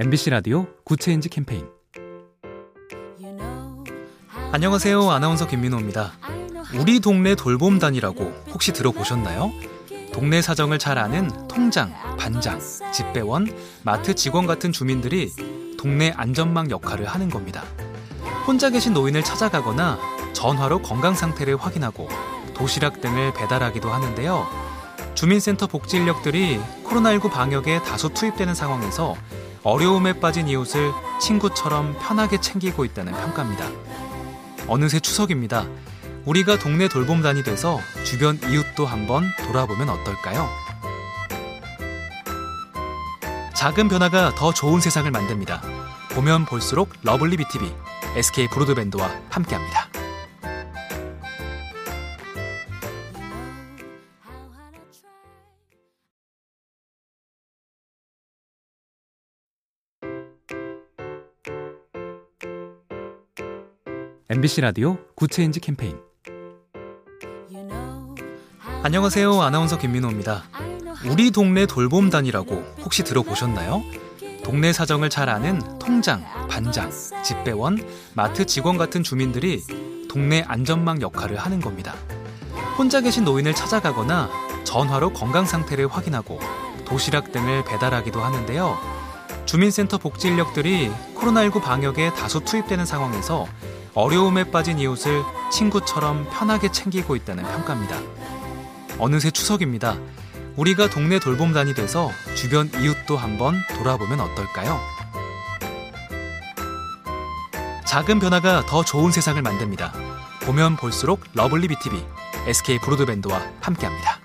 MBC 라디오 Good Change 캠페인 안녕하세요. 아나운서 김민호입니다. 우리 동네 돌봄단이라고 혹시 들어보셨나요? 동네 사정을 잘 아는 통장, 반장, 집배원, 마트 직원 같은 주민들이 동네 안전망 역할을 하는 겁니다. 혼자 계신 노인을 찾아가거나 전화로 건강 상태를 확인하고 도시락 등을 배달하기도 하는데요. 주민센터 복지 인력들이 코로나19 방역에 다수 투입되는 상황에서 어려움에 빠진 이웃을 친구처럼 편하게 챙기고 있다는 평가입니다. 어느새 추석입니다. 우리가 동네 돌봄단이 돼서 주변 이웃도 한번 돌아보면 어떨까요? 작은 변화가 더 좋은 세상을 만듭니다. 보면 볼수록 러블리 BTV, SK 브로드밴드와 함께합니다. MBC 라디오 Good Change 캠페인 안녕하세요. 아나운서 김민호입니다. 우리 동네 돌봄단이라고 혹시 들어보셨나요? 동네 사정을 잘 아는 통장, 반장, 집배원, 마트 직원 같은 주민들이 동네 안전망 역할을 하는 겁니다. 혼자 계신 노인을 찾아가거나 전화로 건강 상태를 확인하고 도시락 등을 배달하기도 하는데요. 주민센터 복지 인력들이 코로나19 방역에 다수 투입되는 상황에서 어려움에 빠진 이웃을 친구처럼 편하게 챙기고 있다는 평가입니다. 어느새 추석입니다. 우리가 동네 돌봄단이 돼서 주변 이웃도 한번 돌아보면 어떨까요? 작은 변화가 더 좋은 세상을 만듭니다. 보면 볼수록 러블리 BTV, SK 브로드밴드와 함께합니다.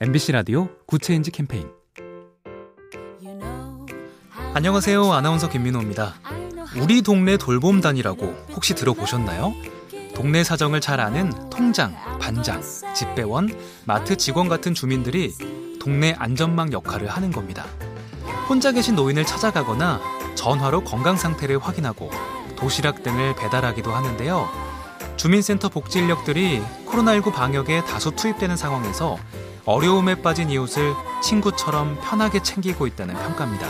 MBC 라디오 Good Change 캠페인 안녕하세요. 아나운서 김민호입니다. 우리 동네 돌봄단이라고 혹시 들어보셨나요? 동네 사정을 잘 아는 통장, 반장, 집배원, 마트 직원 같은 주민들이 동네 안전망 역할을 하는 겁니다. 혼자 계신 노인을 찾아가거나 전화로 건강 상태를 확인하고 도시락 등을 배달하기도 하는데요. 주민센터 복지 인력들이 코로나19 방역에 다수 투입되는 상황에서 어려움에 빠진 이웃을 친구처럼 편하게 챙기고 있다는 평가입니다.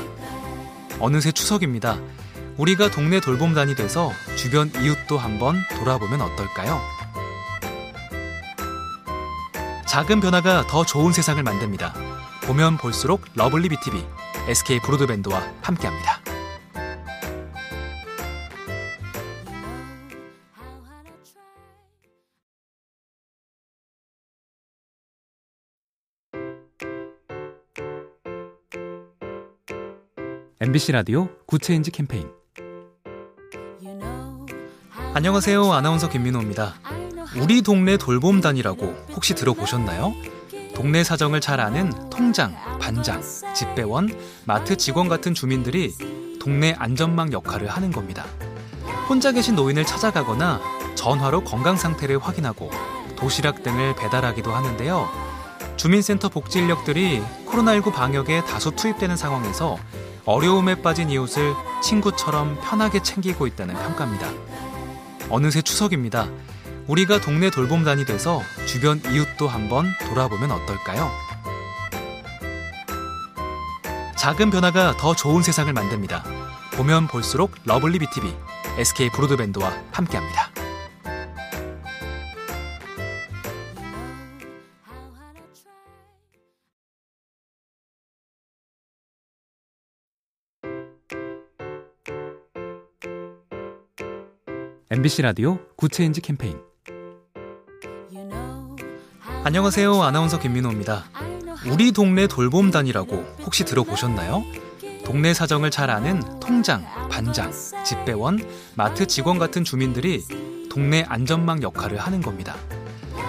어느새 추석입니다. 우리가 동네 돌봄단이 돼서 주변 이웃도 한번 돌아보면 어떨까요? 작은 변화가 더 좋은 세상을 만듭니다. 보면 볼수록 lovely BTV, SK 브로드밴드와 함께합니다. MBC 라디오 Good Change 캠페인 안녕하세요. 아나운서 김민호입니다. 우리 동네 돌봄단이라고 혹시 들어보셨나요? 동네 사정을 잘 아는 통장, 반장, 집배원, 마트 직원 같은 주민들이 동네 안전망 역할을 하는 겁니다. 혼자 계신 노인을 찾아가거나 전화로 건강 상태를 확인하고 도시락 등을 배달하기도 하는데요. 주민센터 복지 인력들이 코로나19 방역에 다수 투입되는 상황에서 어려움에 빠진 이웃을 친구처럼 편하게 챙기고 있다는 평가입니다. 어느새 추석입니다. 우리가 동네 돌봄단이 돼서 주변 이웃도 한번 돌아보면 어떨까요? 작은 변화가 더 좋은 세상을 만듭니다. 보면 볼수록 lovely BTV, SK 브로드밴드와 함께합니다. MBC 라디오 Good Change 캠페인 안녕하세요. 아나운서 김민호입니다. 우리 동네 돌봄단이라고 혹시 들어보셨나요? 동네 사정을 잘 아는 통장, 반장, 집배원, 마트 직원 같은 주민들이 동네 안전망 역할을 하는 겁니다.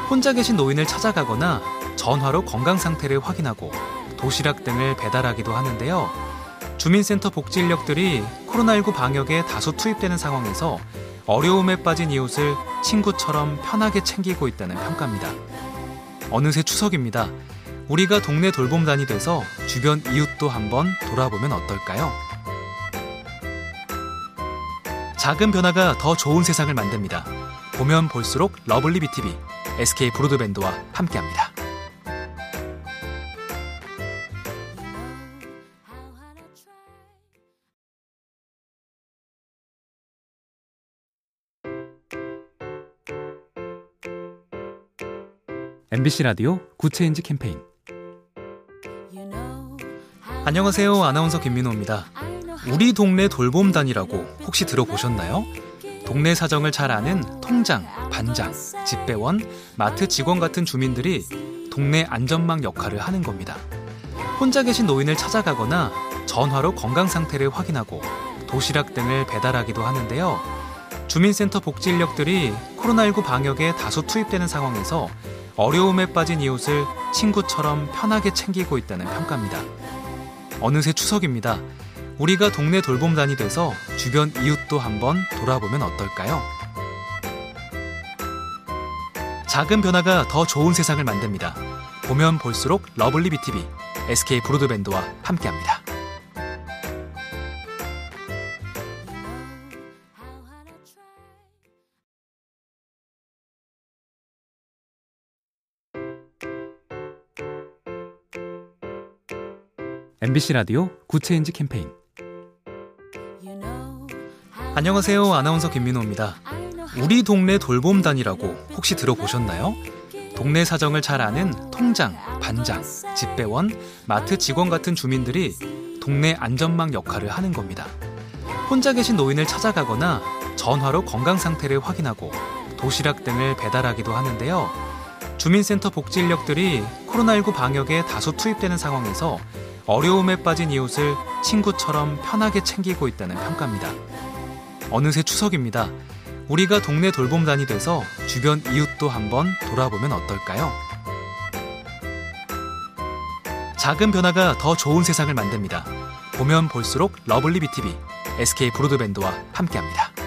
혼자 계신 노인을 찾아가거나 전화로 건강 상태를 확인하고 도시락 등을 배달하기도 하는데요. 주민센터 복지 인력들이 코로나19 방역에 다수 투입되는 상황에서 어려움에 빠진 이웃을 친구처럼 편하게 챙기고 있다는 평가입니다. 어느새 추석입니다. 우리가 동네 돌봄단이 돼서 주변 이웃도 한번 돌아보면 어떨까요? 작은 변화가 더 좋은 세상을 만듭니다. 보면 볼수록 lovely BTV SK 브로드밴드와 함께합니다. MBC 라디오 Good Change 캠페인 안녕하세요. 아나운서 김민호입니다. 우리 동네 돌봄단이라고 혹시 들어보셨나요? 동네 사정을 잘 아는 통장, 반장, 집배원, 마트 직원 같은 주민들이 동네 안전망 역할을 하는 겁니다. 혼자 계신 노인을 찾아가거나 전화로 건강 상태를 확인하고 도시락 등을 배달하기도 하는데요. 주민센터 복지 인력들이 코로나19 방역에 다수 투입되는 상황에서 어려움에 빠진 이웃을 친구처럼 편하게 챙기고 있다는 평가입니다. 어느새 추석입니다. 우리가 동네 돌봄단이 돼서 주변 이웃도 한번 돌아보면 어떨까요? 작은 변화가 더 좋은 세상을 만듭니다. 보면 볼수록 lovely BTV SK 브로드밴드와 함께합니다. MBC 라디오 Good Change 캠페인 안녕하세요. 아나운서 김민호입니다. 우리 동네 돌봄단이라고 혹시 들어보셨나요? 동네 사정을 잘 아는 통장, 반장, 집배원, 마트 직원 같은 주민들이 동네 안전망 역할을 하는 겁니다. 혼자 계신 노인을 찾아가거나 전화로 건강 상태를 확인하고 도시락 등을 배달하기도 하는데요. 주민센터 복지 인력들이 코로나19 방역에 다수 투입되는 상황에서 어려움에 빠진 이웃을 친구처럼 편하게 챙기고 있다는 평가입니다. 어느새 추석입니다. 우리가 동네 돌봄단이 돼서 주변 이웃도 한번 돌아보면 어떨까요? 작은 변화가 더 좋은 세상을 만듭니다. 보면 볼수록 lovely BTV SK 브로드밴드와 함께합니다.